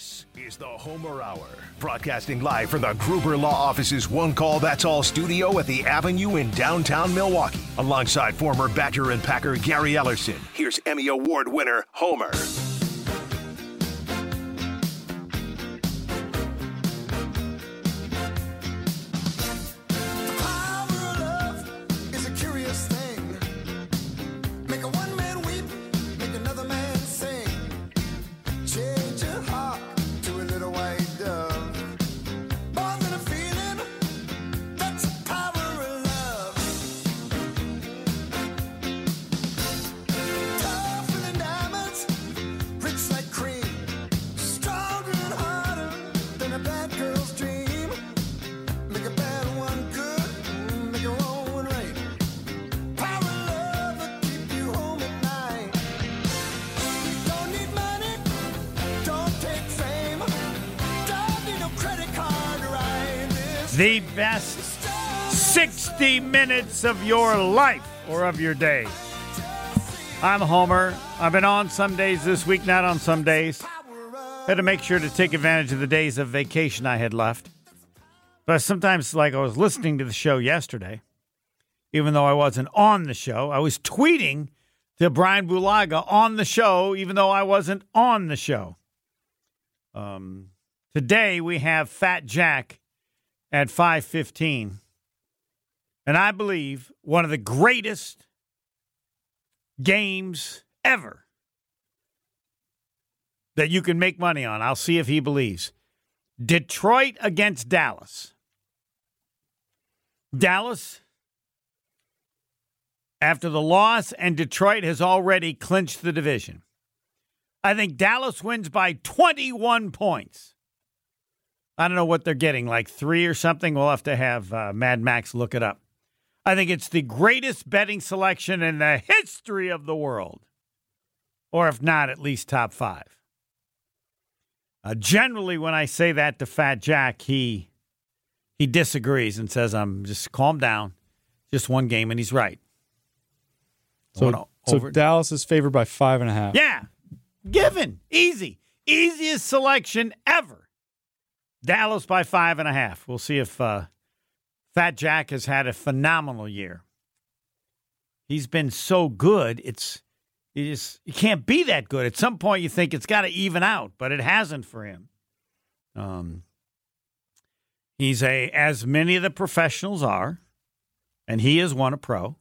This is the Homer Hour, broadcasting live from the Gruber Law Office's One Call That's All studio at the Avenue in downtown Milwaukee. Alongside former Badger and Packer Gary Ellerson, here's Emmy Award winner Homer. 60 minutes of your life or of your day. I'm Homer. I've been on some days this week, not on some days. Had to make sure to take advantage of the days of vacation I had left. But sometimes, like I was listening to the show yesterday, even though I wasn't on the show, I was tweeting to Brian Bulaga on the show, even though I wasn't on the show. Um, today we have Fat Jack at 5:15. And I believe one of the greatest games ever that you can make money on. I'll see if he believes. Detroit against Dallas. Dallas after the loss and Detroit has already clinched the division. I think Dallas wins by 21 points. I don't know what they're getting, like three or something. We'll have to have uh, Mad Max look it up. I think it's the greatest betting selection in the history of the world, or if not, at least top five. Uh, generally, when I say that to Fat Jack, he he disagrees and says, "I'm just calm down, just one game," and he's right. So, so Dallas is favored by five and a half. Yeah, given easy, easiest selection ever. Dallas by five and a half. We'll see if uh, Fat Jack has had a phenomenal year. He's been so good. It's you just you can't be that good. At some point, you think it's got to even out, but it hasn't for him. Um, he's a as many of the professionals are, and he is one a pro.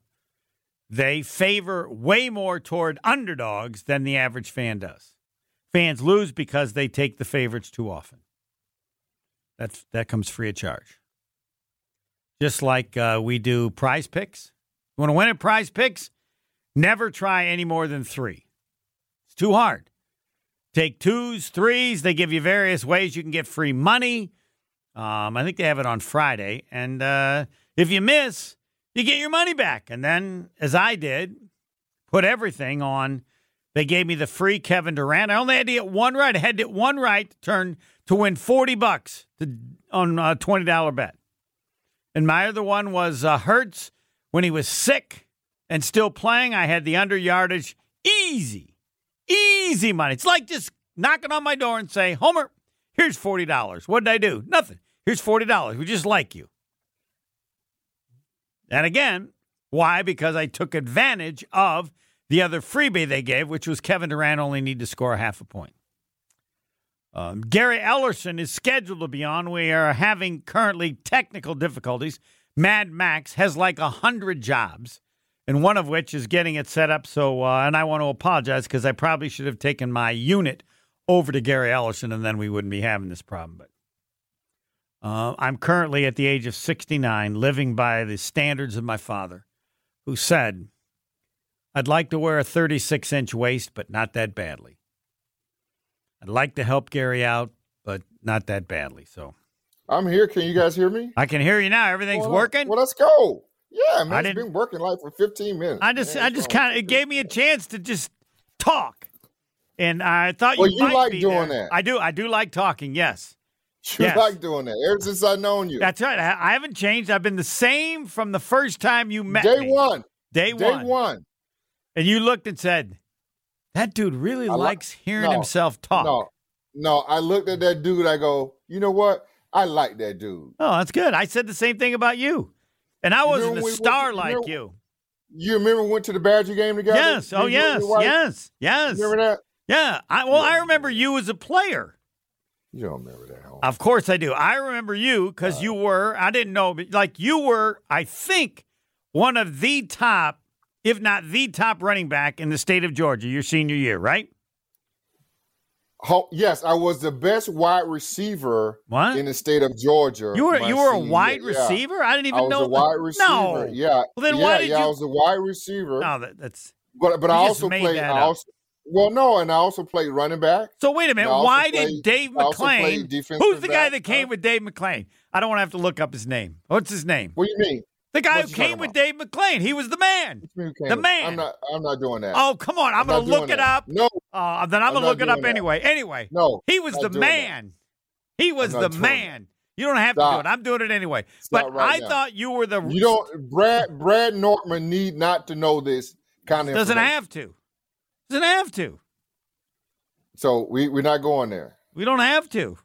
They favor way more toward underdogs than the average fan does. Fans lose because they take the favorites too often. That's that comes free of charge. Just like uh, we do prize picks. You want to win at prize picks? Never try any more than three. It's too hard. Take twos, threes. They give you various ways you can get free money. Um, I think they have it on Friday. And uh, if you miss, you get your money back. And then, as I did, put everything on. They gave me the free Kevin Durant. I only had to get one right. I had to get one right to turn to win 40 bucks to, on a $20 bet. And my other one was uh, Hurts when he was sick and still playing. I had the under yardage easy, easy money. It's like just knocking on my door and say, Homer, here's $40. What did I do? Nothing. Here's $40. We just like you. And again, why? Because I took advantage of the other freebie they gave, which was Kevin Durant only need to score half a point. Um, Gary Ellerson is scheduled to be on. We are having currently technical difficulties. Mad Max has like a hundred jobs, and one of which is getting it set up. So, uh, and I want to apologize because I probably should have taken my unit over to Gary Ellerson, and then we wouldn't be having this problem. But uh, I'm currently at the age of 69, living by the standards of my father, who said, "I'd like to wear a 36 inch waist, but not that badly." I'd like to help Gary out, but not that badly. So I'm here. Can you guys hear me? I can hear you now. Everything's well, working. Well, let's go. Yeah, man, it's been working like for 15 minutes. I just, man, I just kind of, it gave me a chance to just talk, and I thought well, you, you like there. doing that. I do, I do like talking. Yes, you yes. like doing that ever since I known you. That's right. I haven't changed. I've been the same from the first time you met Day me. one. Day, Day one. Day one. And you looked and said, "That dude really I likes like, hearing no, himself talk." No, No, I looked at that dude. I go, you know what? I like that dude. Oh, that's good. I said the same thing about you, and I wasn't a star like remember, you. You remember we went to the Badger game together? Yes. Oh, yes. Yes. Yes. You remember that? Yeah. I, well, yeah. I remember you as a player. You don't remember that. Home. Of course I do. I remember you because uh, you were. I didn't know, but like you were. I think one of the top, if not the top running back in the state of Georgia your senior year, right? yes, I was the best wide receiver what? in the state of Georgia. You were you were a wide year. receiver? Yeah. I didn't even I was know. a wide receiver. No. Yeah. Well, then yeah, why did yeah, you? I was a wide receiver. No, that, that's. But but I also played. I also, well, no, and I also played running back. So wait a minute. Why played, did Dave McClain? Who's the guy that came with Dave McClain? I don't want to have to look up his name. What's his name? What do you mean? The guy who came with Dave McClain. He was the man. The man. I'm not. I'm not doing that. Oh come on! I'm, I'm going to look it up. No. Uh, then I'm, I'm going to look it up that. anyway. Anyway. No. He was the man. That. He was the man. You don't have Stop. to do it. I'm doing it anyway. Stop but right I now. thought you were the. You don't. Brad Brad Nortman need not to know this kind of. Doesn't have to. Doesn't have to. So we we're not going there. We don't have to.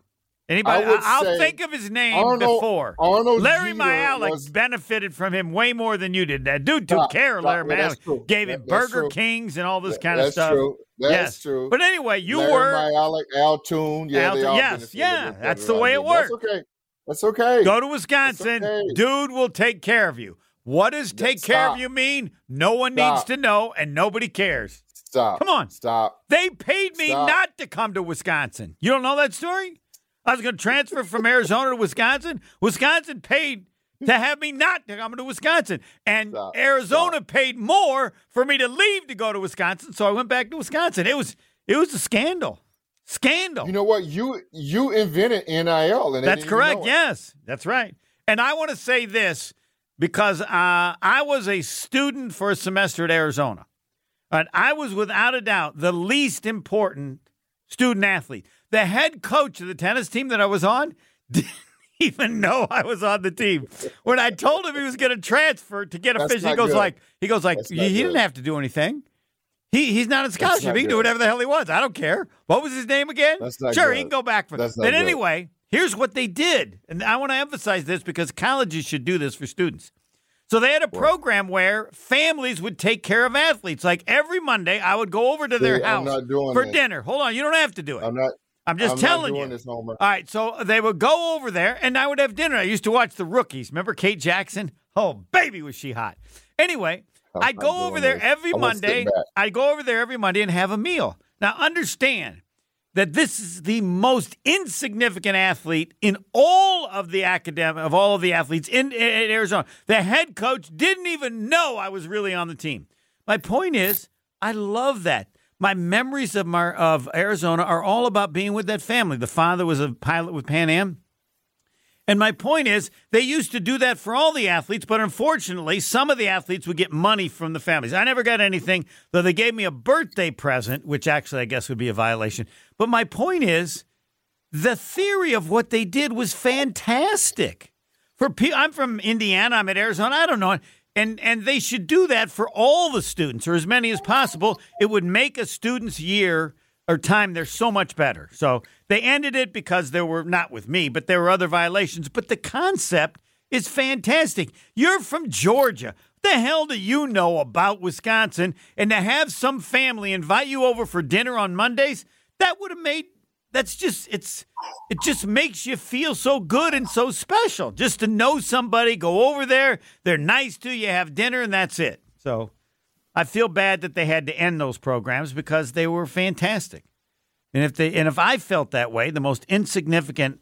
Anybody? I will think of his name Arnold, before. Arnold Larry Mialik was, benefited from him way more than you did. That dude took stop, care of Larry Mialik. Gave him Burger true. Kings and all this kind of stuff. True. That's yes. true. But anyway, you Larry were Mialik, Al Toon. Yeah, Al, yes, yeah. That's the way it works. That's okay. That's okay. Go to Wisconsin. Okay. Dude will take care of you. What does take Stop. care of you mean? No one Stop. needs to know, and nobody cares. Stop. Come on. Stop. They paid me Stop. not to come to Wisconsin. You don't know that story? I was going to transfer from Arizona to Wisconsin. Wisconsin paid to have me not to come to Wisconsin. And Stop. Arizona Stop. paid more for me to leave to go to Wisconsin. So I went back to Wisconsin. It was it was a scandal. Scandal. You know what? You you invented NIL and That's correct. Yes. That's right. And I want to say this because uh, I was a student for a semester at Arizona. And I was without a doubt the least important student athlete. The head coach of the tennis team that I was on didn't even know I was on the team. When I told him he was going to transfer to get a fish, he goes good. like, he goes like, he, he didn't have to do anything. He he's not a scholarship. Not he can do whatever the hell he wants. I don't care. What was his name again? sure, good. he can go back for that. But anyway, here's what they did, and I want to emphasize this because colleges should do this for students. So they had a program where families would take care of athletes. Like every Monday, I would go over to their house for this. dinner. Hold on, you don't have to do it. I'm not. I'm just I'm telling you. This, All right, so they would go over there, and I would have dinner. I used to watch the rookies. Remember Kate Jackson? Oh, baby, was she hot. Anyway, I'd go over there this. every Monday. I'd go over there every Monday and have a meal. Now, understand that this is the most insignificant athlete in all of the academic of all of the athletes in, in Arizona. The head coach didn't even know I was really on the team. My point is, I love that my memories of my, of Arizona are all about being with that family. The father was a pilot with Pan Am. And my point is, they used to do that for all the athletes, but unfortunately, some of the athletes would get money from the families. I never got anything, though they gave me a birthday present, which actually I guess would be a violation. But my point is, the theory of what they did was fantastic. For I'm from Indiana, I'm at Arizona. I don't know. And and they should do that for all the students or as many as possible. It would make a student's year or time there so much better. So they ended it because there were not with me, but there were other violations. But the concept is fantastic. You're from Georgia. What the hell do you know about Wisconsin? And to have some family invite you over for dinner on Mondays, that would have made that's just it's it just makes you feel so good and so special just to know somebody go over there they're nice to you have dinner and that's it so i feel bad that they had to end those programs because they were fantastic and if they and if i felt that way the most insignificant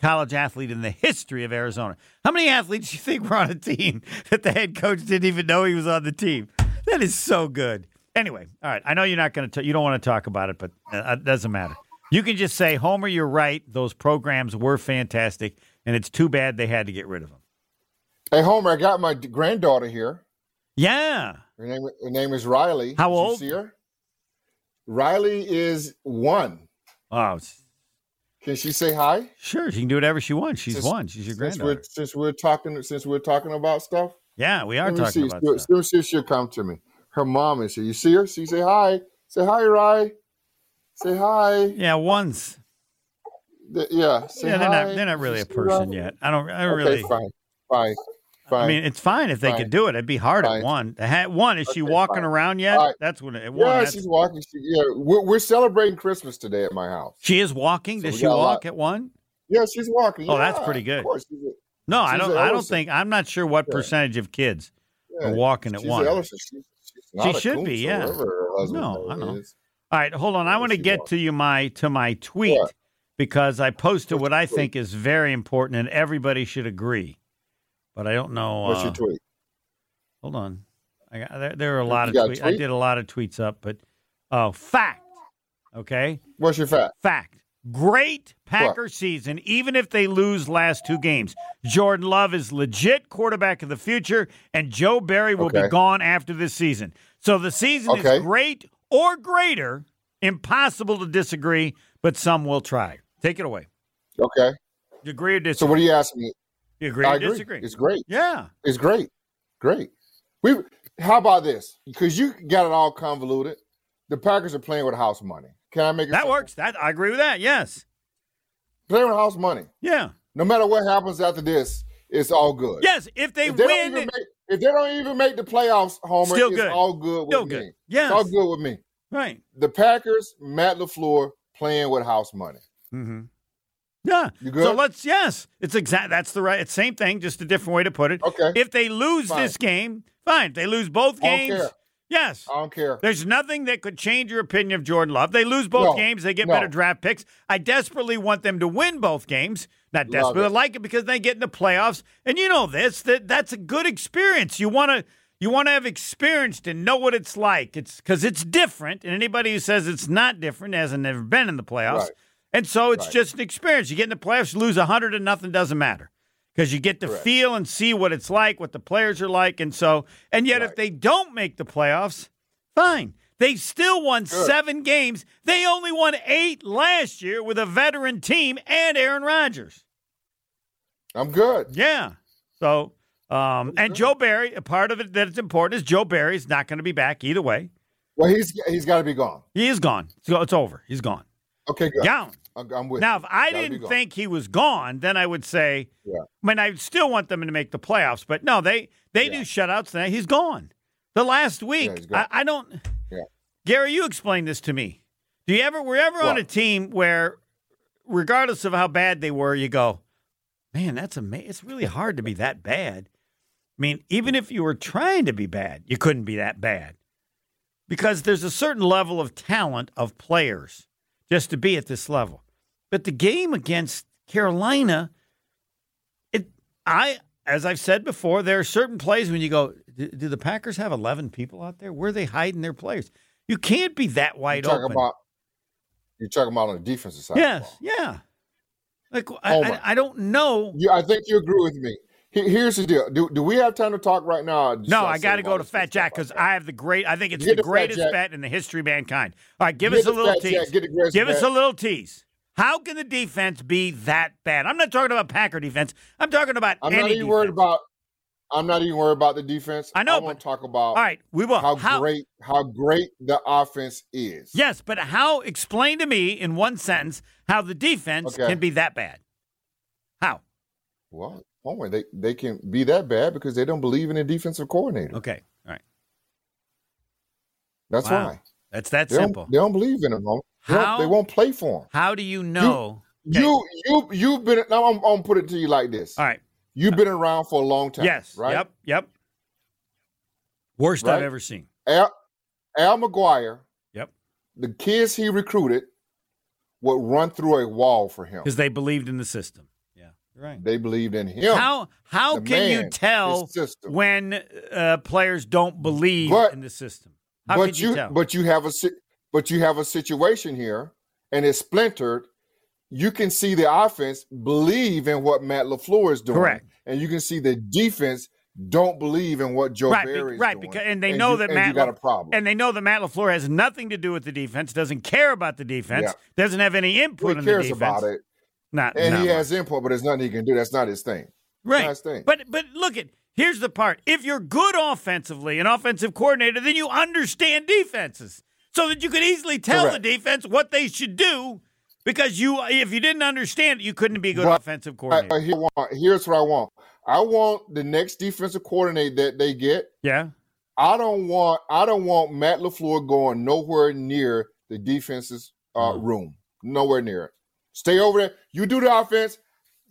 college athlete in the history of arizona how many athletes do you think were on a team that the head coach didn't even know he was on the team that is so good anyway all right i know you're not going to you don't want to talk about it but uh, it doesn't matter you can just say, Homer, you're right. Those programs were fantastic, and it's too bad they had to get rid of them. Hey, Homer, I got my granddaughter here. Yeah. Her name, her name is Riley. How Did old? Riley is one. Oh. Can she say hi? Sure, she can do whatever she wants. She's since, one. She's your since granddaughter. We're, since we're talking, since we're talking about stuff. Yeah, we are talking see, about stuff. Let me see if she'll come to me. Her mom is here. You see her? She say hi. Say hi, Riley. Say hi. Yeah, once. The, yeah, yeah, they're not they're not really a person yet. I don't. I don't okay, really. Fine, fine, fine. I mean, it's fine if they fine. could do it. It'd be hard fine. at one. Ha- one is okay, she walking fine. around yet? Right. That's what. It, one, yeah, she's walking. She, yeah, we're, we're, celebrating Christmas today at my house. She is walking. So Does she walk at one? Yeah, she's walking. Oh, yeah, that's pretty good. no, I don't. I don't think. I'm not sure what yeah. percentage of kids yeah. are walking at one. She's, she should be. Yeah. No, I know. All right, hold on. I want to get to you my to my tweet because I posted what I think is very important and everybody should agree. But I don't know. What's uh, your tweet? Hold on. I got there. There are a lot you of tweets. Tweet? I did a lot of tweets up, but oh, fact. Okay. What's your fact? Fact. Great Packer what? season, even if they lose last two games. Jordan Love is legit quarterback of the future, and Joe Barry will okay. be gone after this season. So the season okay. is great or greater. Impossible to disagree, but some will try. Take it away. Okay. You agree or disagree? So what are you asking me? You agree I agree. disagree? It's great. Yeah. It's great. Great. We how about this? Because you got it all convoluted. The Packers are playing with house money. Can I make it That simple? works. That I agree with that. Yes. Playing with house money. Yeah. No matter what happens after this, it's all good. Yes, if they, if they win, make, if they don't even make the playoffs, Homer, Still good. it's all good with Still me. Good. Yes. It's all good with me. Right. The Packers, Matt LaFleur, playing with house money. Mm-hmm. Yeah. So let's yes, it's exact. That's the right. It's same thing, just a different way to put it. Okay. If they lose fine. this game, fine. If they lose both games. Yes. I don't care. There's nothing that could change your opinion of Jordan Love. They lose both no, games, they get no. better draft picks. I desperately want them to win both games. Not desperately, I like it because they get in the playoffs. And you know this, that that's a good experience. You want to you want to have experienced and know what it's like. It's because it's different. And anybody who says it's not different hasn't ever been in the playoffs. Right. And so it's right. just an experience. You get in the playoffs, you lose 100 and nothing doesn't matter because you get to Correct. feel and see what it's like, what the players are like. And so, and yet right. if they don't make the playoffs, fine. They still won Good. seven games. They only won eight last year with a veteran team and Aaron Rodgers. I'm good. Yeah. So, um, and Joe Barry, a part of it that is important is Joe Barry's not going to be back either way. Well, he's he's got to be gone. He is gone. So it's over. He's gone. Okay, good. Gone. I'm with now, if I didn't think he was gone, then I would say, yeah. I mean, I still want them to make the playoffs. But no, they they yeah. do shutouts tonight. He's gone. The last week, yeah, I, I, don't. Yeah. Gary, you explain this to me. Do you ever were ever what? on a team where, regardless of how bad they were, you go, man, that's amazing. It's really hard to be that bad. I mean, even if you were trying to be bad, you couldn't be that bad because there's a certain level of talent of players just to be at this level. But the game against Carolina, it I as I've said before, there are certain plays when you go, do, the Packers have eleven people out there? Where are they hiding their players? You can't be that wide you're open. About, you're talking about on the defensive side. Yes, yeah. Like I, I, I, don't know. Yeah, I think you agree with me. Here's the deal. Do, do we have time to talk right now? No, I got to go to Fat Jack because I have the great. I think it's the greatest bet in the history of mankind. All right, give us a little tease. Give us a little tease. How can the defense be that bad? I'm not talking about Packer defense. I'm talking about. I'm not even defense. worried about. I'm not even worried about the defense. I know. I want to talk about. All right, we will. How, how, great, how great the offense is. Yes, but how? Explain to me in one sentence how the defense okay. can be that bad. How? Well, oh, they they can be that bad because they don't believe in a defensive coordinator. Okay, all right. That's wow. why. That's that they simple. Don't, they don't believe in him. How, they won't play for him. How do you know? You, you, you, you've been. Now I'm, I'm gonna put it to you like this. All right. You've been around for a long time. Yes. Right. Yep. Yep. Worst right? I've ever seen. Al, Al McGuire. Yep. The kids he recruited would run through a wall for him because they believed in the system. Yeah. Right. They believed in him. How how can man, you tell when uh, players don't believe but, in the system? How but you, you but you have a but you have a situation here and it's splintered. You can see the offense believe in what Matt LaFleur is doing. Correct. And you can see the defense don't believe in what Joe right, Barry is right, doing. Because, and they and know you, that Matt got a problem. And they know that Matt LaFleur has nothing to do with the defense, doesn't care about the defense, yeah. doesn't have any input well, cares the defense. about it. Not, and not he much. has input, but there's nothing he can do. That's not his thing. Right. His thing. But but look at here's the part. If you're good offensively, an offensive coordinator, then you understand defenses so that you could easily tell Correct. the defense what they should do Because you, if you didn't understand it, you couldn't be a good offensive coordinator. I, here want- here's what I want. I want the next defensive coordinator that they get. yeah. I don't want I don't want Matt LaFleur going nowhere near the defense's uh, room. Nowhere near it. Stay over there. You do the offense.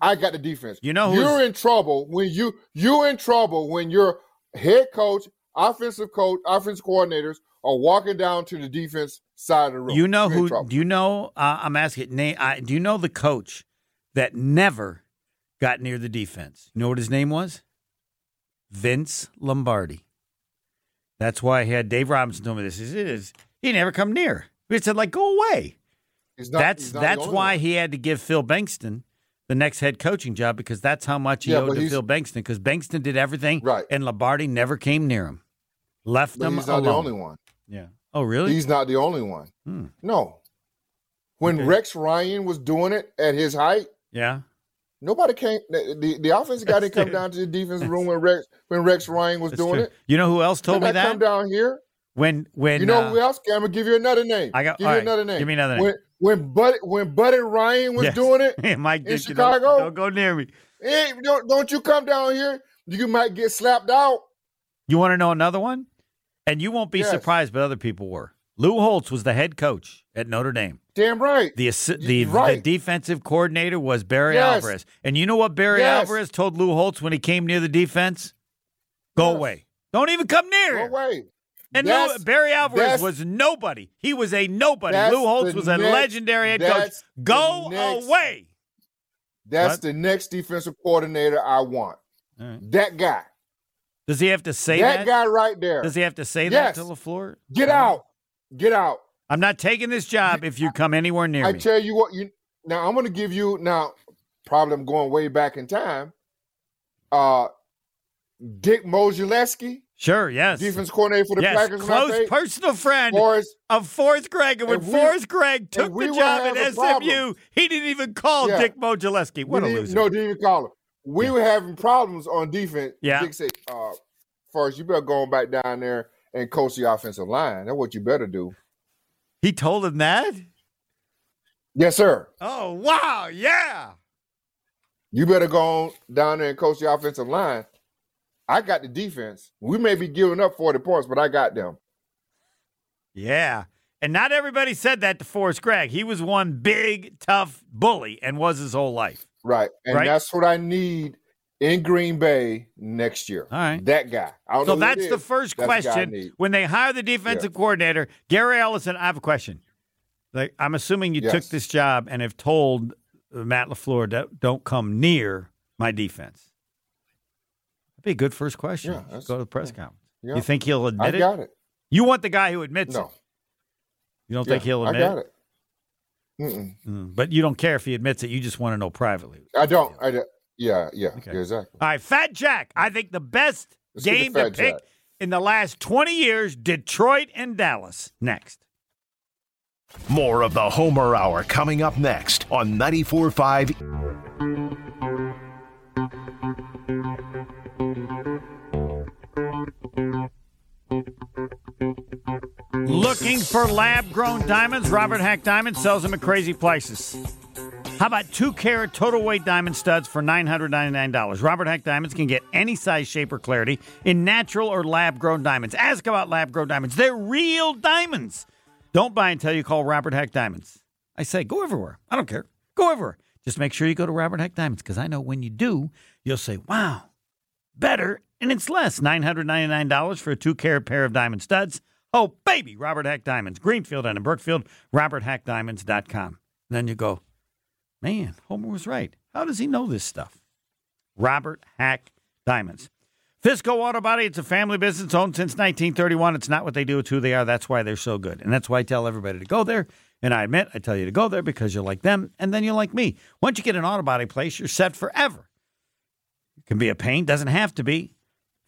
I got the defense. You know who's- you're in trouble when you you're in trouble when your head coach, offensive coach, offensive coordinators are walking down to the defense side of the room. You know You're who? Do you know? Uh, I'm asking. Name. I, do you know the coach that never got near the defense? You know what his name was? Vince Lombardi. That's why I had Dave Robinson told me this. He said he never come near. He said like go away. Not- that's that's why one. he had to give Phil Bengtson the next head coaching job because that's how much he Yeah, owed to Phil Bengtson because Bengtson did everything Right. and Lombardi never came near him. Left him he's not alone. the only one. Yeah. Oh really? He's not the only one. Hmm. No. When Okay. Rex Ryan was doing it at his height, yeah. nobody came. The, the, offensive guy didn't come down to the defensive room when Rex when Rex Ryan was That's doing true. it. You know who else told Did me that? come down here. When when you know uh, who else? I'm gonna give you another name. I got- give you right, another name. give me another name. When when Buddy when Buddy Ryan was Yes. doing it, Mike in you don't- Chicago? Don't, go near me. hey, don't don't you come down here? You might get slapped out. You want to know another one? And you won't be Yes. surprised, but other people were. Lou Holtz was the head coach at Notre Dame. Damn right. The assi- Y- the, the defensive coordinator was Barry Yes. Alvarez. And you know what Barry Yes. Alvarez told Lou Holtz when he came near the defense? Go away. Don't even come near. No here. And That's- Barry Alvarez was nobody. He was a nobody. Lou Holtz was a next- legendary head coach. Go next- away. That's What? the next defensive coordinator I want. Right. That guy. Does he have to say that, that? guy right there. Does he have to say Yes. that to LaFleur? Get out. Get out. I'm not taking this job if you come anywhere near I me. I tell you what, you now I'm gonna give you now probably I'm going way back in time. Uh Dick Modzelewski, sure, yes. defense coordinator for the yes, Packers. close personal friend Forrest, of Forrest Gregg. And when we- Forrest Gregg took we the job at SMU, problems. he didn't even call Yeah. Dick Modzelewski. What a we didn't- loser. No, didn't even call him. We were having problems on defense. Yeah. Dick said, uh, Forrest, you better go back down there and coach the offensive line. That's what you better do. he told him that? Yes, sir. Oh, wow. Yeah. You better go on down there and coach the offensive line. I got the defense. We may be giving up 40 points, but I got them. Yeah. And not everybody said that to Forrest Gregg. He was one big, tough bully and was his whole life. Right. And Right. that's what I need in Green Bay next year. All right. That guy. I don't So that's the first That's the question. need. When they hire the defensive coordinator, Gary Ellerson, I have a question. Like, I'm assuming you took this job and have told Matt LaFleur don't come near my defense. That'd be a good first question. Yeah, Just Go to the press yeah. conference. Yeah. You think he'll I admit it? I got it. You want the guy who admits it. No. it. You don't think he'll I admit got it? it. Mm-mm. Mm, but you don't care if he admits it. You just want to know privately. I don't. I don't. Yeah, yeah, Okay. yeah, exactly. All right, Fat Jack. I think the best Let's get the game to pick Jack. in the last 20 years Detroit and Dallas. Next. More of the Homer Hour coming up next on 94.5 Looking for lab grown diamonds? Robert Hack Diamond sells them at crazy prices. How about two carat total weight diamond studs for $999? Robert Hack Diamonds can get any size, shape, or clarity in natural or lab grown diamonds. Ask about lab grown diamonds. They're real diamonds. Don't buy until you call Robert Hack Diamonds. I say go everywhere. I don't care. Go everywhere. Just make sure you go to Robert Hack Diamonds because I know when you do, you'll say, wow, better, and it's less. $999 for a two carat pair of diamond studs. Oh, baby, Robert Hack Diamonds, Greenfield and in Brookfield, roberthackdiamonds.com. And then you go, man, Homer was right. How does he know this stuff? Robert Hack Diamonds. Fisco Auto Body, it's a family business owned since 1931. It's not what they do, it's who they are. That's why they're so good. And that's why I tell everybody to go there. And I admit, I tell you to go there because you're like them and then you're like me. Once you get an auto body place, you're set forever. It can be a pain, doesn't have to be.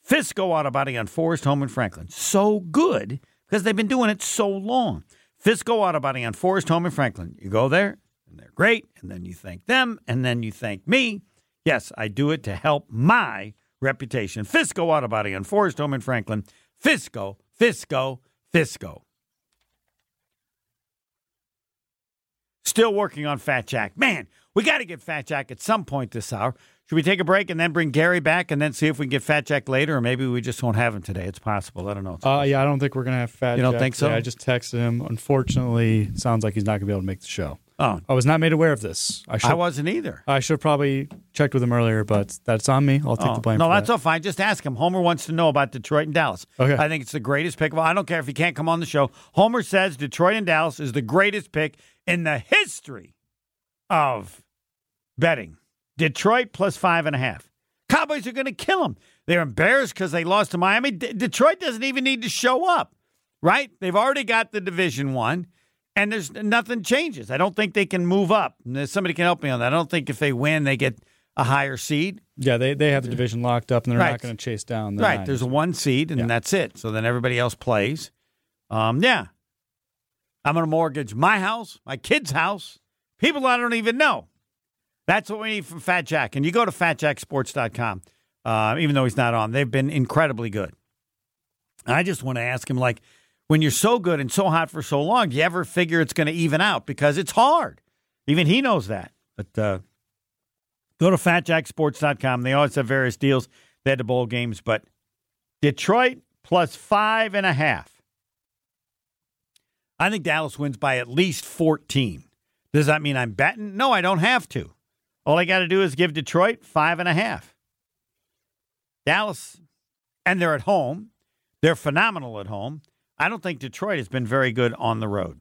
Fisco Auto Body on Forest Home in Franklin. So good because they've been doing it so long. Fisco Auto Body on Forest Home in Franklin. You go there and they're great, and then you thank them, and then you thank me. Yes, I do it to help my reputation. Fisco Auto Body on Forest Home in Franklin. Fisco, Fisco, Fisco. Still working on Fat Jack. Man, we got to get Fat Jack at some point this hour. Should we take a break and then bring Gary back and then see if we can get Fat Jack later, or maybe we just won't have him today? It's possible. I don't know. Uh, yeah, I don't think we're gonna have Fat. You don't Jack think so? today. I just texted him. Unfortunately, it sounds like he's not gonna be able to make the show. Oh, I was not made aware of this. I should. I wasn't either. I should have probably checked with him earlier, but that's on me. I'll take Oh, the blame. no, for that's that. all fine. Just ask him. Homer wants to know about Detroit and Dallas. Okay. I think it's the greatest pick of. I don't care if he can't come on the show. Homer says Detroit and Dallas is the greatest pick in the history of betting. Detroit plus five and a half. Cowboys are going to kill them. They're embarrassed because they lost to Miami. D- Detroit doesn't even need to show up, right? They've already got the division one, and there's nothing changes. I don't think they can move up. Somebody can help me on that. I don't think if they win, they get a higher seed. Yeah, they they have the division locked up, and they're Right. not going to chase down. The Right. Niners. There's a one seed, and Yeah. that's it. So then everybody else plays. Um, yeah. I'm going to mortgage my house, my kid's house, people I don't even know. That's what we need from Fat Jack. And you go to fatjacksports.com, uh, even though he's not on. They've been incredibly good. I just want to ask him, like, when you're so good and so hot for so long, do you ever figure it's going to even out? Because it's hard. Even he knows that. But uh, go to fatjacksports.com. They always have various deals. They had the bowl games, but Detroit plus five and a half. I think Dallas wins by at least 14. Does that mean I'm betting? No, I don't have to. All I got to do is give Detroit five and a half. Dallas, and they're at home. They're phenomenal at home. I don't think Detroit has been very good on the road.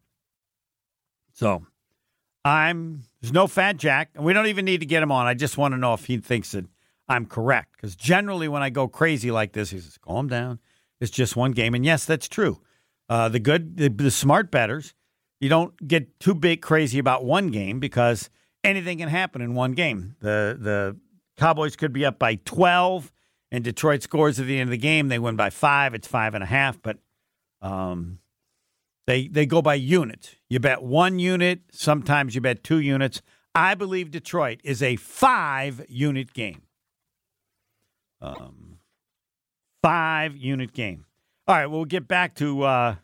So I'm there's no fat Jack, and we don't even need to get him on. I just want to know if he thinks that I'm correct. Because generally, when I go crazy like this, he says, "Calm down. It's just one game." And yes, that's true. Uh, the good, the, the smart betters, you don't get too big crazy about one game because anything can happen in one game. The the Cowboys could be up by twelve, and Detroit scores at the end of the game. They win by five. It's five and a half, but um, they they go by unit. You bet one unit. Sometimes you bet two units. I believe Detroit is a five unit game. Um, five unit game. All right, we'll get back to uh,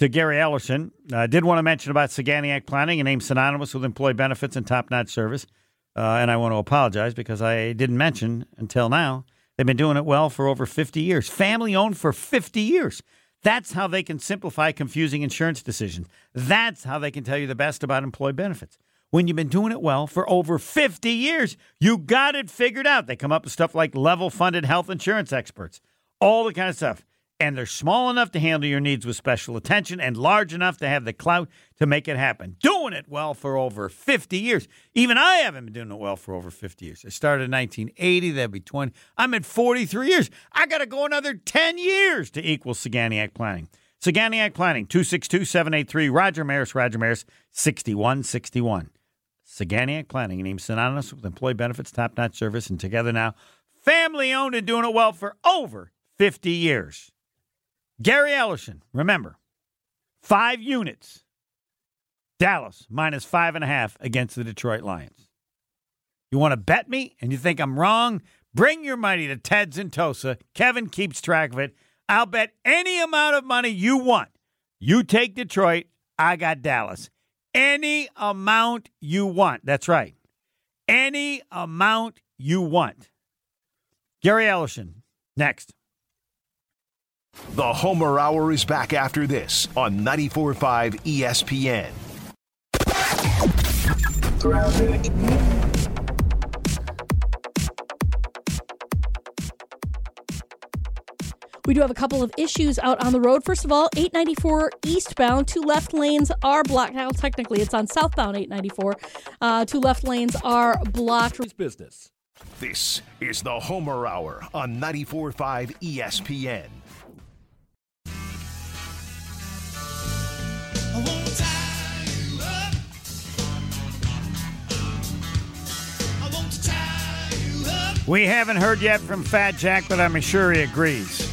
to Gary Ellerson. I did want to mention about Saganiac Planning, a name synonymous with employee benefits and top notch service. Uh, and I want to apologize because I didn't mention until now they've been doing it well for over 50 years. Family owned for 50 years. That's how they can simplify confusing insurance decisions. That's how they can tell you the best about employee benefits. When you've been doing it well for over 50 years, you got it figured out. They come up with stuff like level funded health insurance experts, all the kind of stuff. And they're small enough to handle your needs with special attention and large enough to have the clout to make it happen. Doing it well for over 50 years. Even I haven't been doing it well for over 50 years. I started in 1980, that'd be 20. I'm at 43 years. I got to go another 10 years to equal Saganiac Planning. Saganiac Planning, 262 783 Roger Maris, Roger Maris, 6161. Saganiac Planning, a name synonymous with employee benefits, top notch service, and together now, family owned and doing it well for over 50 years. Gary Ellerson, remember, five units. Dallas minus five and a half against the Detroit Lions. You want to bet me and you think I'm wrong? Bring your money to Ted's in Tosa. Kevin keeps track of it. I'll bet any amount of money you want. You take Detroit, I got Dallas. Any amount you want. That's right. Any amount you want. Gary Ellerson, next. The Homer Hour is back after this on 94.5 ESPN. We do have a couple of issues out on the road. First of all, 894 eastbound, two left lanes are blocked. Now, technically, it's on southbound 894. Uh, two left lanes are blocked. business. This is the Homer Hour on 94.5 ESPN. We haven't heard yet from Fat Jack, but I'm sure he agrees.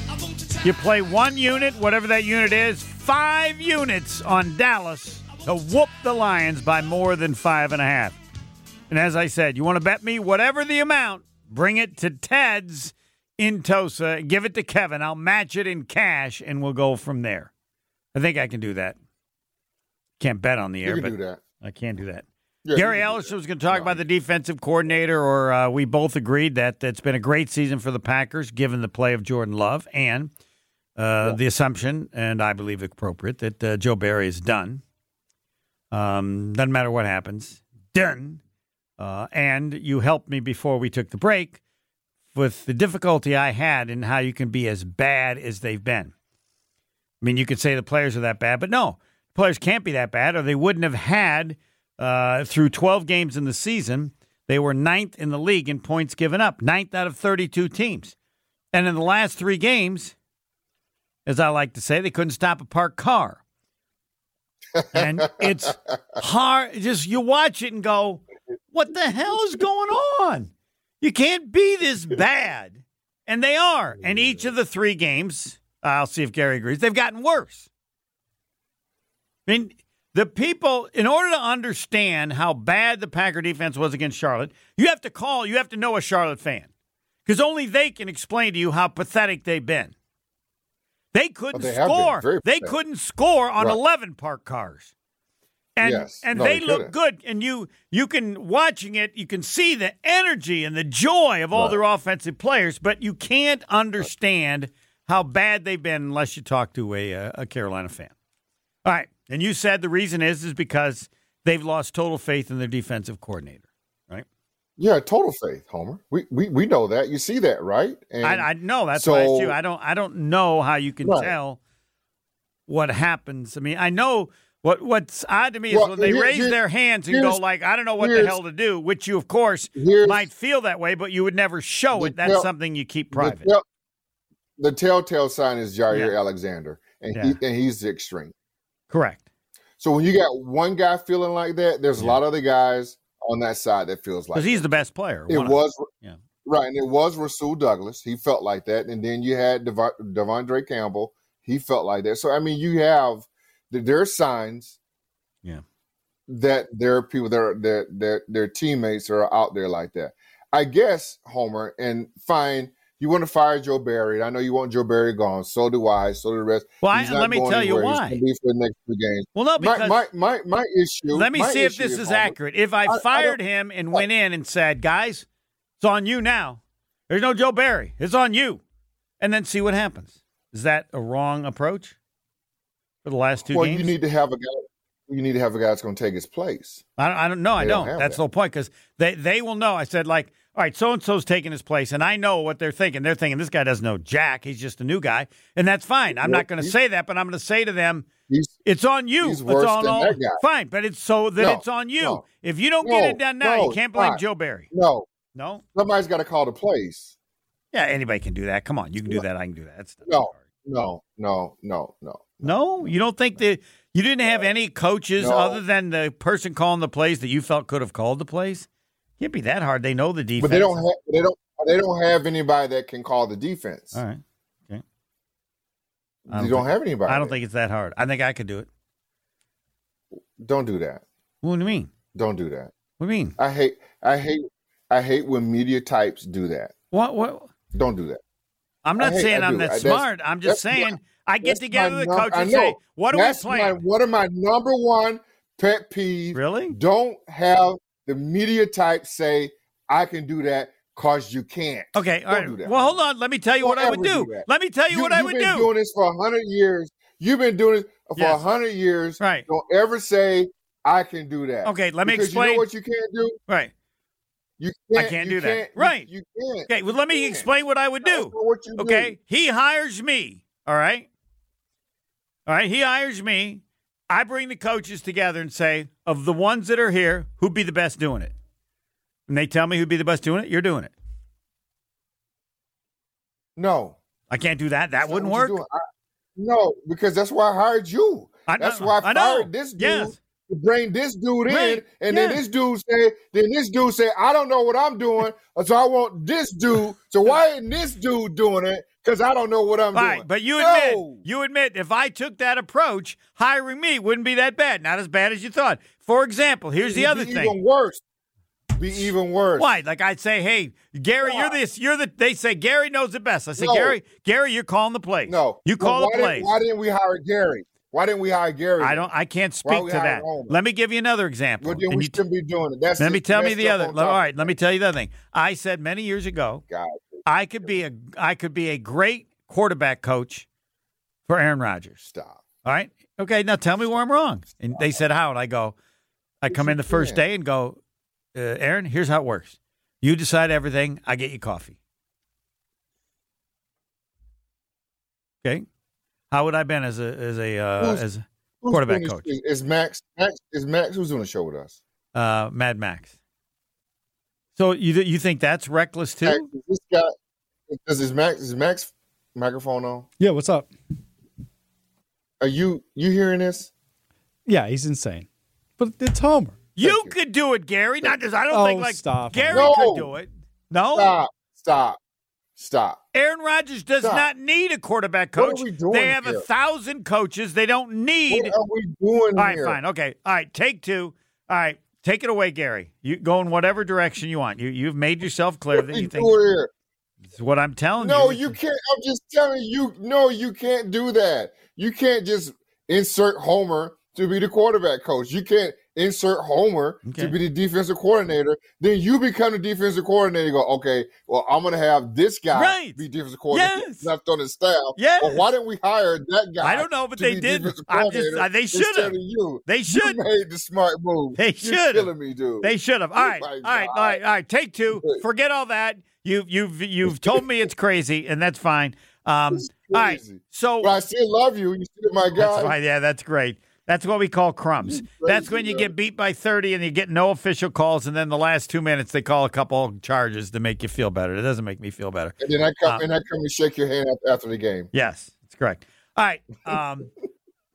You play one unit, whatever that unit is, five units on Dallas to whoop the Lions by more than five and a half. And as I said, you want to bet me whatever the amount, bring it to Ted's in Tosa, give it to Kevin. I'll match it in cash, and we'll go from there. I think I can do that. Can't bet on the You air, can but do that. I can't do that. Yeah, Gary Ellerson was going to talk about the defensive coordinator, or uh, we both agreed that it's been a great season for the Packers, given the play of Jordan Love and uh, yeah. the assumption, and I believe appropriate, that uh, Joe Barry is done. Um, doesn't matter what happens, done. Uh, and you helped me before we took the break with the difficulty I had in how you can be as bad as they've been. I mean, you could say the players are that bad, but no, players can't be that bad, or they wouldn't have had uh, through 12 games in the season. They were ninth in the league in points given up, ninth out of 32 teams. And in the last three games, as I like to say, they couldn't stop a parked car. And it's hard. Just you watch it and go, what the hell is going on? You can't be this bad. And they are. And each of the three games, I'll see if Gary agrees, they've gotten worse. I mean, the people, in order to understand how bad the Packer defense was against Charlotte, you have to call, you have to know a Charlotte fan. Because only they can explain to you how pathetic they've been. They couldn't they score. They couldn't score on right. 11 park cars. And yes. and no, they, they look good and you you can watching it you can see the energy and the joy of all right. their offensive players but you can't understand how bad they've been unless you talk to a uh, a Carolina fan. All right. And you said the reason is is because they've lost total faith in their defensive coordinator, right? Yeah, total faith, Homer. We we, we know that. You see that, right? And I, I know that's so, why I you. I don't I don't know how you can right. tell what happens. I mean, I know what what's odd to me well, is when they here, raise here, their hands and go like, I don't know what the hell to do, which you of course might feel that way, but you would never show it. That's tell, something you keep private. The, tell, the telltale sign is Jaire yeah. Alexander, and yeah. he and he's the extreme. Correct. So when you got one guy feeling like that, there's yeah. a lot of other guys on that side that feels like because he's the best player. It was yeah. right, and it was Rasul Douglas. He felt like that, and then you had Dev- De'Vondre Campbell. He felt like that. So I mean, you have there are signs, yeah, that there are people that are that their their teammates are out there like that. I guess Homer and fine you want to fire Joe Barry. I know you want Joe Barry gone. So do I. So do the rest. Well, I, let me tell anywhere. you why. He's be for the next two games. Well, no, because my my, my, my issue. Let me see if this is accurate. If I, I fired I him and went in and said, "Guys, it's on you now. There's no Joe Barry. It's on you," and then see what happens. Is that a wrong approach for the last two well, games? Well, you need to have a guy. You need to have a guy that's going to take his place. I don't, I don't know. I don't. don't that's that. the whole point because they they will know. I said like all right, so and so's taking his place, and I know what they're thinking. They're thinking this guy doesn't know Jack. He's just a new guy, and that's fine. I'm well, not going to say that, but I'm going to say to them, it's on you. It's on all. Fine, but it's so that no, it's on you. No, if you don't no, get it done now, you can't blame Joe Barry. No, no, somebody's got to call the place. Yeah, anybody can do that. Come on, you can do that. I can do that. That's no, no, no, no, no. No, you don't think that you didn't have any coaches other than the person calling the plays that you felt could have called the plays? Can't be that hard. They know the defense. But they don't have they don't they don't have anybody that can call the defense. All right. Okay. You don't, don't have anybody. I don't think it's that hard. I think I could do it. Don't do that. What do you mean? Don't do that. What do you mean? I hate I hate I hate when media types do that. What what don't do that. I'm not hate, saying I'm that smart. I'm just saying my, I get together with the coach and say, what are that's we playing? My, what are my number one pet peeve? Really? Don't have the media types say, I can do that because you can't. Okay, all Don't. Well, hold on. Let me tell you Don't what I would do. do Let me tell you, you what I would do. You've been doing this for 100 years. You've been doing it for yes. 100 years. Right. Don't ever say, I can do that. Okay, let me because explain. You know what you can't do? Right. You can't, I can't do that. Can't, right. You, you, can't. Okay, well, let me explain what I would do. okay, do. he hires me. All right. All right, he hires me. I bring the coaches together and say, of the ones that are here, who'd be the best doing it? And they tell me who'd be the best doing it, you're doing it. No. I can't do that. That that's wouldn't work. I, no, because that's why I hired you. I, that's why I, I fired this dude yes. To bring this dude right. in. And yes. then this dude say, then this dude say, I don't know what I'm doing, so I want this dude. So why isn't this dude doing it? Because I don't know what I'm All doing. Right, but you no. admit, you admit, if I took that approach, hiring me wouldn't be that bad. Not as bad as you thought. For example, here's It'd the other thing. Even worse be even worse. Why? Like I'd say, hey, Gary, you're this. You're the. They say Gary knows it best. I say, no. Gary, Gary, you're calling the plays. No, you call no, the plays. Why didn't we hire Gary? Why didn't we hire Gary? I don't. I can't speak to that. Let me give you another example. Well, then we shouldn't be doing it. That's let me tell me the other. All right, let me tell you the other thing. I said many years ago, God. I could be a I could be a great quarterback coach for Aaron Rodgers. Stop. All right. Okay. Now tell me where I'm wrong. And they said how, and I go, I come in the first day and go, uh, Aaron, here's how it works. You decide everything. I get you coffee. Okay. How would I been as a as a uh, as a quarterback coach? Is Max Max is Max who's doing the show with us? Uh, Mad Max. So you you think that's reckless too? Max, this guy does his Max is Max microphone on? Yeah, what's up? Are you you hearing this? Yeah, he's insane. But it's Homer. You, you. could do it, Gary. Not just I don't oh, think like stop. Gary no. could do it. No. Stop. Stop. Stop. Aaron Rodgers does Stop. not need a quarterback coach. they have here? a thousand coaches. They don't need. What are we doing All right, here? fine. Okay. All right. Take two. All right. Take it away, Gary. You go in whatever direction you want. You you've made yourself clear what that you think. Here? Is what I'm telling no, you. No, you can't. I'm just telling you. No, you can't do that. You can't just insert Homer to be the quarterback coach. You can't insert Homer okay. to be the defensive coordinator. Then you become the defensive coordinator. And go, okay, well, I'm going to have this guy right. be defensive coordinator yes. left on the staff. Yeah. Well, why didn't we hire that guy? I don't know, but they did. I'm just, they should have. You. They should. You made the smart move. They should have. killing me, dude. They should have. All right, all right, all right, all right. Take two. Forget all that. You've you've you've told me it's crazy, and that's fine. Um, all right. So but I still love you. You still my guy. That's. Yeah, that's great. That's what we call crumbs. That's when you get beat by 30 and you get no official calls, and then the last two minutes they call a couple charges to make you feel better. It doesn't make me feel better. And then I come um, and I come and shake your hand after the game. Yes, that's correct. All right. Um,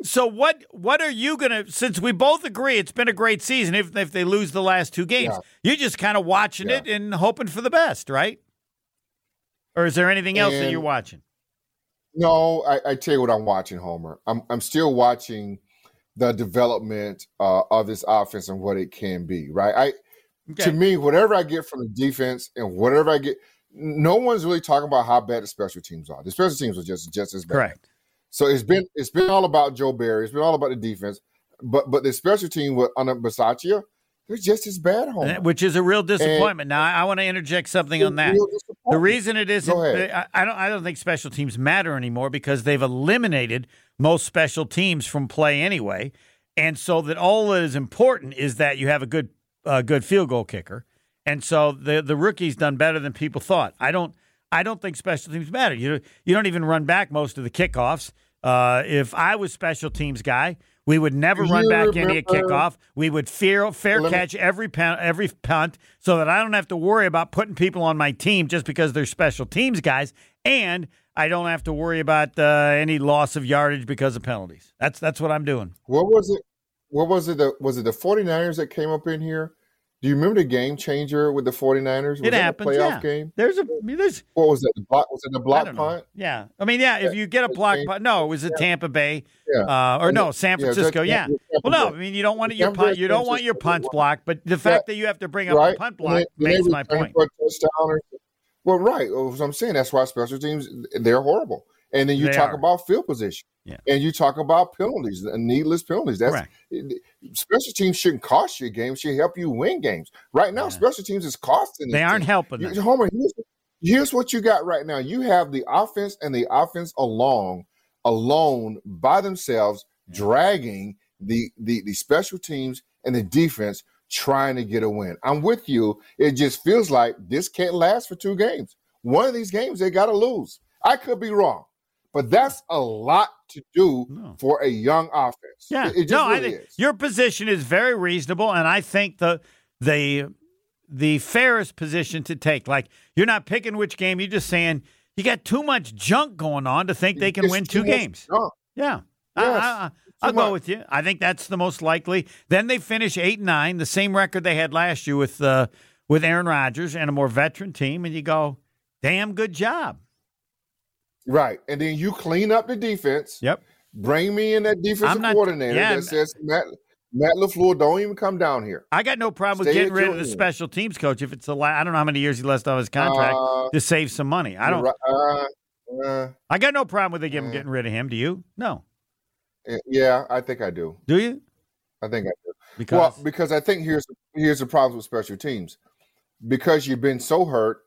so what what are you gonna? Since we both agree it's been a great season, if if they lose the last two games, yeah. you're just kind of watching yeah. it and hoping for the best, right? Or is there anything else and, that you're watching? No, I, I tell you what I'm watching, Homer. I'm I'm still watching the development uh, of this offense and what it can be. Right. I okay. to me, whatever I get from the defense and whatever I get, no one's really talking about how bad the special teams are. The special teams are just just as bad. Correct. So it's been it's been all about Joe Barry. It's been all about the defense. But but the special team with under Bisaccia, they're just as bad, Homer. Which is a real disappointment. And now I, I want to interject something on that. The reason it isn't, I, I don't I don't think special teams matter anymore because they've eliminated most special teams from play anyway. And so that all that is important is that you have a good uh, good field goal kicker. And so the the rookie's done better than people thought. I don't I don't think special teams matter. You you don't even run back most of the kickoffs. Uh, if I was special teams guy, we would never run back remember, any kickoff. We would fair fair catch every punt, every punt, so that I don't have to worry about putting people on my team just because they're special teams guys. And I don't have to worry about uh, any loss of yardage because of penalties. That's that's what I'm doing. What was it? What was it? The, was it the 49ers that came up in here? Do you remember the game changer with the 49ers? Was it happened. Playoff yeah. game. There's a there's what was it? The block was it the block punt? Yeah. I mean, yeah. If you get a block punt, no, it was a Tampa Bay. Yeah. Uh, or no, San Francisco. Yeah. well, no. I mean, you don't want your punt. You don't want your punts blocked, but the fact that you have to bring up right? a punt block makes my point. Well, right. Well, I'm saying that's why special teams they're horrible. And then you they talk are. about field position. Yeah. And you talk about penalties, needless penalties. That's Correct. special teams shouldn't cost you games; should help you win games. Right now, yeah. special teams is costing. They aren't team. helping. You, Homer, here's, here's what you got right now. You have the offense and the offense along, alone by themselves, yeah. dragging the, the the special teams and the defense trying to get a win. I'm with you. It just feels like this can't last for two games. One of these games they got to lose. I could be wrong, but that's a lot to do no. for a young offense. Yeah, it, it no, really I think is. your position is very reasonable, and I think the the the fairest position to take. Like you're not picking which game; you're just saying you got too much junk going on to think they can it's win two games. Junk. Yeah. Yes. I, will go with you. I think that's the most likely. Then they finish eight and nine, the same record they had last year with uh, with Aaron Rodgers and a more veteran team, and you go, damn good job. Right. And then you clean up the defense. Yep. Bring me in that defensive not, coordinator yeah, that says Matt Matt LaFleur, don't even come down here. I got no problem Stay with getting rid of the special teams coach if it's the la- I don't know how many years he left on his contract uh, to save some money. I don't. Uh, uh, I got no problem with him uh, getting rid of him. Do you? No. Eh, yeah, I think I do. Do you? I think I do. Because well, because I think here's here's the problem with special teams. Because you've been so hurt,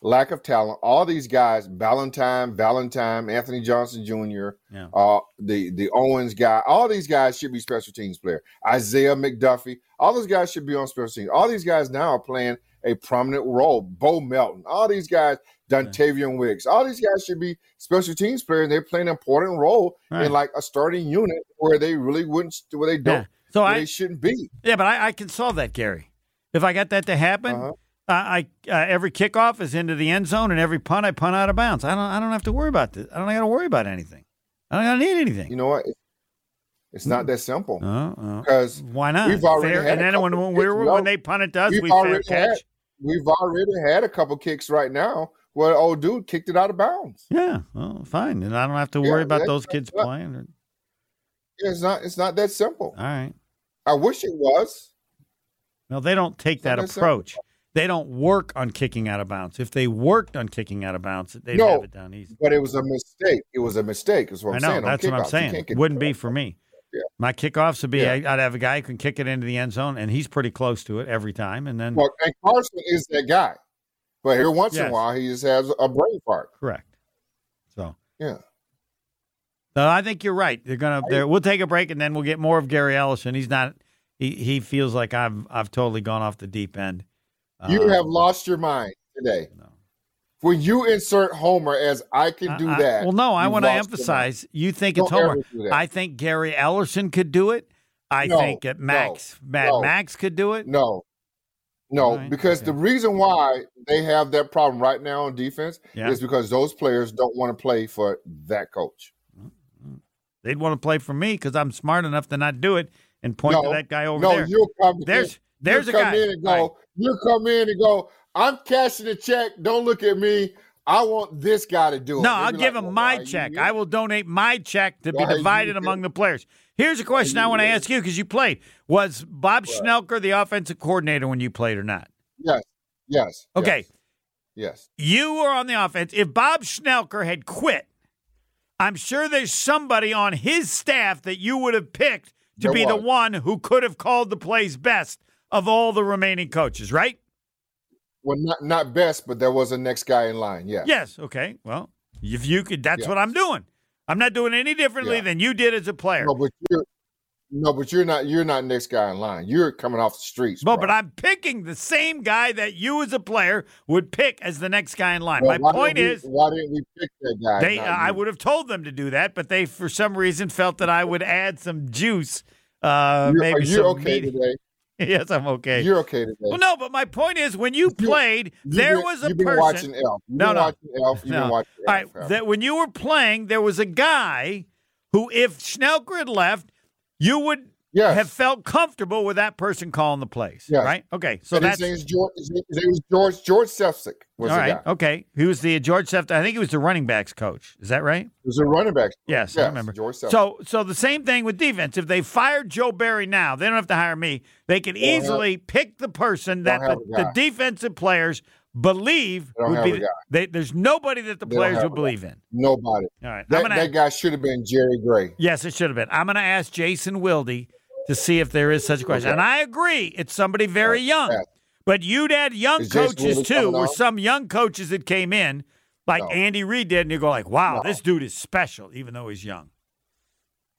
lack of talent. All these guys, Valentine, Valentine, Anthony Johnson Jr., yeah. uh, the the Owens guy, all these guys should be special teams player. Isaiah McDuffie, all those guys should be on special teams. All these guys now are playing a prominent role. Bo Melton, all these guys, Dontayvion right. Wicks, all these guys should be special teams players. They're playing an important role right. in like a starting unit where they really wouldn't, where they don't, yeah. so I, they shouldn't be. Yeah, but I, I, can solve that, Gary. If I got that to happen, uh-huh. uh, I uh, every kickoff is into the end zone, and every punt I punt out of bounds. I don't, I don't have to worry about this. I don't got to worry about anything. I don't got to need anything. You know what? It's not that simple. Uh-uh. Because why not? We've already fair, had and then when, when we were when they punted us, we fair catch. Had, we've already had a couple kicks right now where old dude kicked it out of bounds. Yeah, well, fine, and I don't have to worry yeah, about those kids not, playing. It's not. It's not that simple. All right. I wish it was. No, they don't take that, that approach. Simple. They don't work on kicking out of bounds. If they worked on kicking out of bounds, they'd no, have it down easy. But it was a mistake. It was a mistake. Is what I'm I know. Saying. That's what I'm saying. It wouldn't be for me. Yeah. My kickoffs would be yeah. I'd have a guy who can kick it into the end zone, and he's pretty close to it every time. And then, well, and Carlson is that guy, but here once yes. in a while he just has a brain fart. Correct. So yeah. So I think you're right. They're gonna. They're, we'll take a break, and then we'll get more of Gary Ellerson. He's not. He he feels like I've I've totally gone off the deep end. You have um, lost your mind today. No when you insert Homer as I can do I, that. well, no, I want to emphasize. You think Don't it's Homer. I think Gary Ellerson could do it. I no, think that Max no, Mad no, Max could do it. No, no, right, because okay. the reason why they have that problem right now on defense yeah. is because those players don't want to play for that coach. Mm-hmm. They'd want to play for me because I'm smart enough to not do it and point to that guy over there. No, you'll come. There's in, there's a come guy. in and go. Right. You come in and go. I'm cashing a check. Don't look at me. I want this guy to do it. No, I'll give like, him well, my check. I will donate my check to be divided among the players. Here's a question I want to ask you because you played. Was Bob right. Schnelker the offensive coordinator when you played or not? Yes. Yes. Okay. Yes. You were on the offense. If Bob Schnelker had quit, I'm sure there's somebody on his staff that you would have picked to there be was. the one who could have called the plays best of all the remaining coaches, right? Well, not not best, but there was a next guy in line. Yeah. Yes. Okay. Well, if you could, that's what I'm doing. I'm not doing any differently yeah. than you did as a player. No, but you're no, but you're not. You're not next guy in line. You're coming off the streets. Well, but I'm picking the same guy that you as a player would pick as the next guy in line. Well, My point we, is, why didn't we pick that guy? They, uh, I would have told them to do that, but they, for some reason, felt that I would add some juice. Uh, you're, maybe are you okay meat. today? yes, I'm okay. You're okay today. Well, no, but my point is, when you played, you, there been, was a you've person. Been watching Elf. You've no, been no, watching Elf. You've no. been watching All right, that when you were playing, there was a guy who, if Schnelker had left, you would yes. have felt comfortable with that person calling the plays. Yes. Right? Okay. So and that's his name, George, his name was George George Sefcik. Was All right. Guy. Okay. He was the George Sefcik. I think he was the running backs coach. Is that right? He was a running backs. Yes, yes, I remember. George Sefcik. So so the same thing with defense. If they fired Joe Barry now, they don't have to hire me. They can easily have, pick the person that the, the, defensive players believe would be. They, there's nobody that the they players would believe in. Nobody. All right. That, that guy should have been Jerry Gray. Yes, it should have been. I'm going to ask Jason Wilde to see if there is such a question. Okay. And I agree, it's somebody very young. Yeah. But you'd add young is coaches too, or some young coaches that came in, like no. Andy Reid did, and you go like, "Wow, no. this dude is special," even though he's young.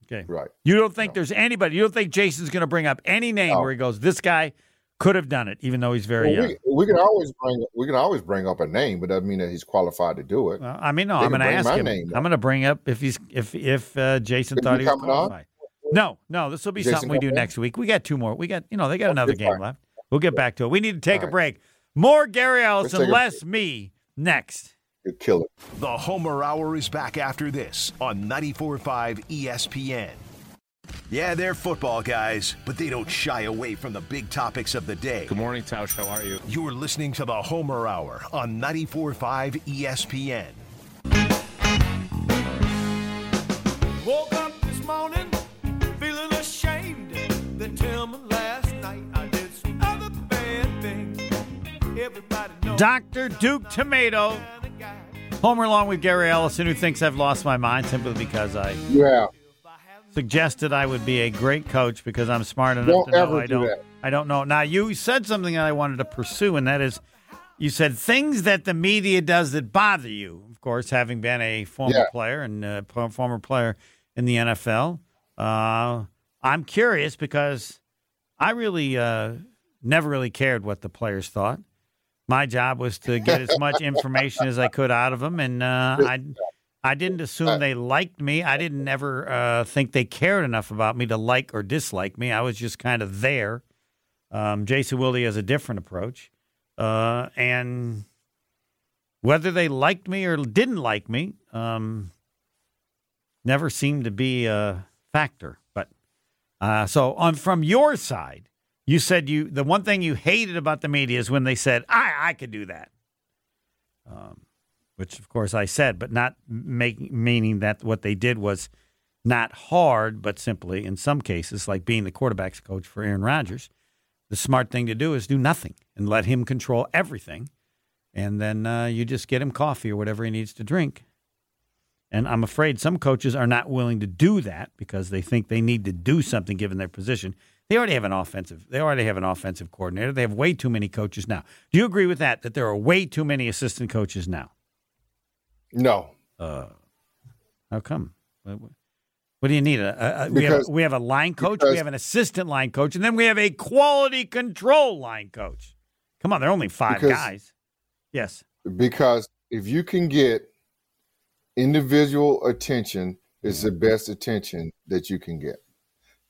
Okay, right? You don't think no. there's anybody? You don't think Jason's going to bring up any name where he goes, "This guy could have done it," even though he's very well, young. We, we, can always bring we can always bring up a name, but doesn't mean that he's qualified to do it. Well, I mean, no, they I'm going to ask him. I'm going to bring up if he's if if uh, Jason thought he was qualified. On? No, no, this will be Jason something we do next week. We got two more. We got, you know, they got another game left. We'll get back to it. We need to take a break. More Gary Ellerson, less me next. You kill it. The Homer Hour is back after this on 94.5 ESPN. Yeah, they're football guys, but they don't shy away from the big topics of the day. Good morning, Tausch. How are you? You're listening to the Homer Hour on 94.5 ESPN. Woke up this morning Dr. Duke Tomato. Homer along with Gary Ellerson, who thinks I've lost my mind simply because I yeah. suggested I would be a great coach because I'm smart enough don't to know I don't. Do I don't know. Now you said something that I wanted to pursue, and that is, you said things that the media does that bother you. Of course, having been a former yeah. player and a former player in the NFL, uh, I'm curious because I really uh, never really cared what the players thought. My job was to get as much information as I could out of them, and uh, I I didn't assume they liked me. I didn't ever uh, think they cared enough about me to like or dislike me. I was just kind of there. Um, Jason Wilde has a different approach, uh, and whether they liked me or didn't like me um, never seemed to be a factor. Uh, so on from your side, you said you the one thing you hated about the media is when they said, "I I could do that," um, which of course I said, but not make, meaning that what they did was not hard, but simply in some cases, like being the quarterbacks coach for Aaron Rodgers, the smart thing to do is do nothing and let him control everything, and then uh, you just get him coffee or whatever he needs to drink. And I'm afraid some coaches are not willing to do that because they think they need to do something given their position. They already have an offensive. They already have an offensive coordinator. They have way too many coaches now. Do you agree with that? That there are way too many assistant coaches now? No. Uh, how come? What, do you need? A, a, we, have, we have a line coach. we have an assistant line coach, and then we have a quality control line coach. Come on, there are only five because, guys. Yes. Because if you can get individual attention, is the best attention that you can get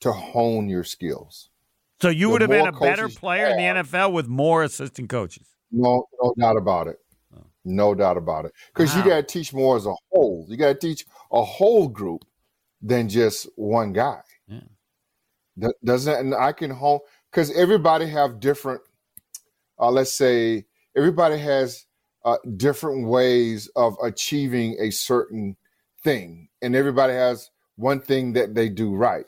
to hone your skills. So you the would have been a better player have, in the NFL with more assistant coaches. No, no doubt about it. Oh. No doubt about it. Because wow. you got to teach more as a whole. You got to teach a whole group than just one guy. Yeah. Doesn't and I can hone because everybody have different. Uh, let's say everybody has uh, different ways of achieving a certain thing, and everybody has one thing that they do right.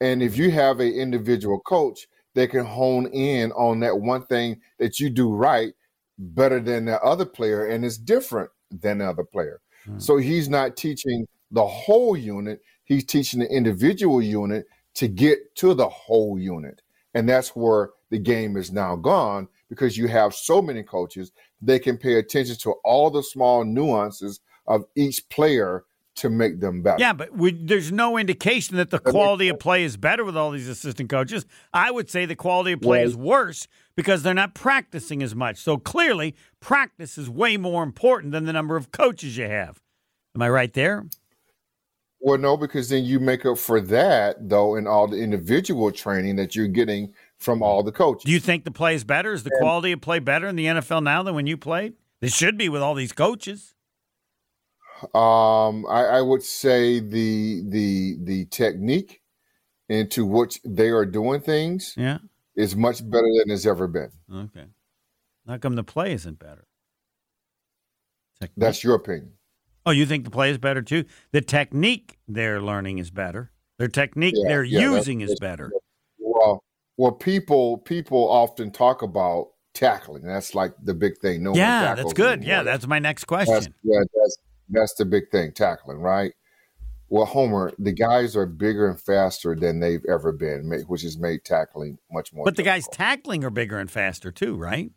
And if you have an individual coach that can hone in on that one thing that you do right better than the other player and it's different than the other player. Mm. So he's not teaching the whole unit, he's teaching the individual unit to get to the whole unit. And that's where the game is now gone because you have so many coaches, they can pay attention to all the small nuances of each player to make them better. Yeah, but we, there's no indication that the quality of play is better with all these assistant coaches. I would say the quality of play is worse because they're not practicing as much. So clearly, practice is way more important than the number of coaches you have. Am I right there? Well, no, because then you make up for that, though, in all the individual training that you're getting from all the coaches. Do you think the play is better? Is the and, quality of play better in the NFL now than when you played? It should be with all these coaches. Um, I, I, would say the the the technique into which they are doing things, yeah, is much better than it's ever been. Okay, how come the play isn't better? Technique. That's your opinion. Oh, you think the play is better too? The technique they're learning is better. Their technique yeah, they're yeah, using is better. Well, well, people people often talk about tackling. That's like the big thing. No yeah, that's good. Anymore. Yeah, that's my next question. That's, yeah, that's that's the big thing, tackling, right? Well, Homer, the guys are bigger and faster than they've ever been, which has made tackling much more. But difficult. the guys tackling are bigger and faster too, right?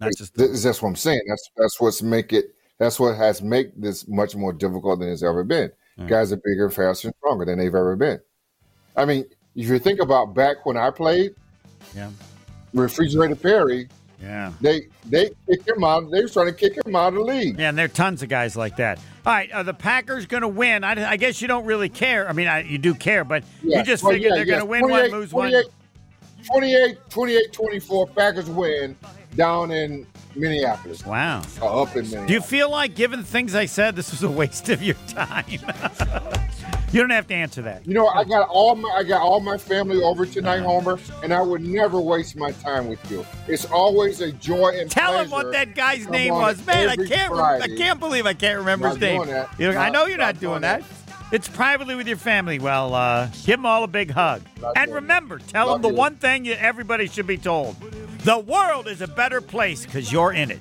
Not just the- that's what I'm saying. That's that's what's make it. That's what has make this much more difficult than it's ever been. Right. Guys are bigger, faster, and stronger than they've ever been. I mean, if you think about back when I played, yeah, Refrigerator Perry yeah. They they kick him out. They were trying to kick him out of the league. Yeah, and there are tons of guys like that. All right, are the Packers going to win? I, I, guess you don't really care. I mean, I, you do care, but yeah. you just well, figure yeah, they're going to win one, lose 28, one. 28, 28, 24, Packers win down in Minneapolis. Wow. Uh, up in Minneapolis. Do you feel like, given the things I said, this was a waste of your time? You don't have to answer that. You know, I got all my I got all my family over tonight, Homer, and I would never waste my time with you. It's always a joy and tell him what that guy's name was, man. I can't I can't believe I can't remember his name. You know, I know you're not, not doing that. that. It's privately with your family. Well, uh, give them all a big hug. Not and remember, tell them the you. one thing everybody should be told: the world is a better place because you're in it.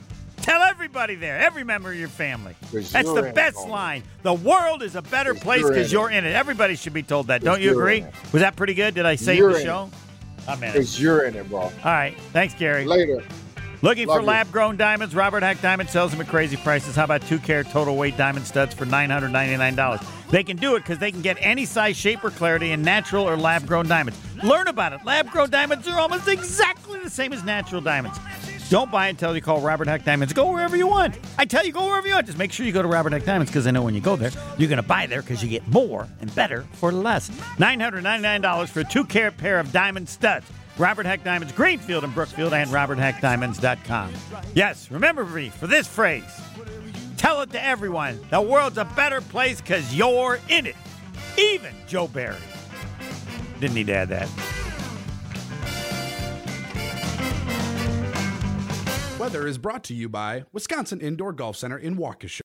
Tell everybody. there, every member of your family. That's the best line. The world is a better place because you're, in it. Everybody should be told that. Don't you agree? Was that pretty good? Did I save the show? Oh, I'm in Because you're in it, bro. All right. Thanks, Gary. Later. Looking Love for lab grown diamonds? Robert Haack Diamond sells them at crazy prices. How about two carat total weight diamond studs for $999? They can do it because they can get any size, shape, or clarity in natural or lab grown diamonds. Learn about it. Lab grown diamonds are almost exactly the same as natural diamonds. Don't buy until you call Robert Haack Diamonds. Go wherever you want. I tell you, go wherever you want. Just make sure you go to Robert Haack Diamonds because I know when you go there, you're going to buy there because you get more and better for less. $999 for a two carat pair of diamond studs. Robert Haack Diamonds, Greenfield and Brookfield, and RobertHaackDiamonds.com. Yes, remember me for this phrase. Tell it to everyone. The world's a better place because you're in it. Even Joe Barry. Didn't need to add that. Weather is brought to you by Wisconsin Indoor Golf Center in Waukesha.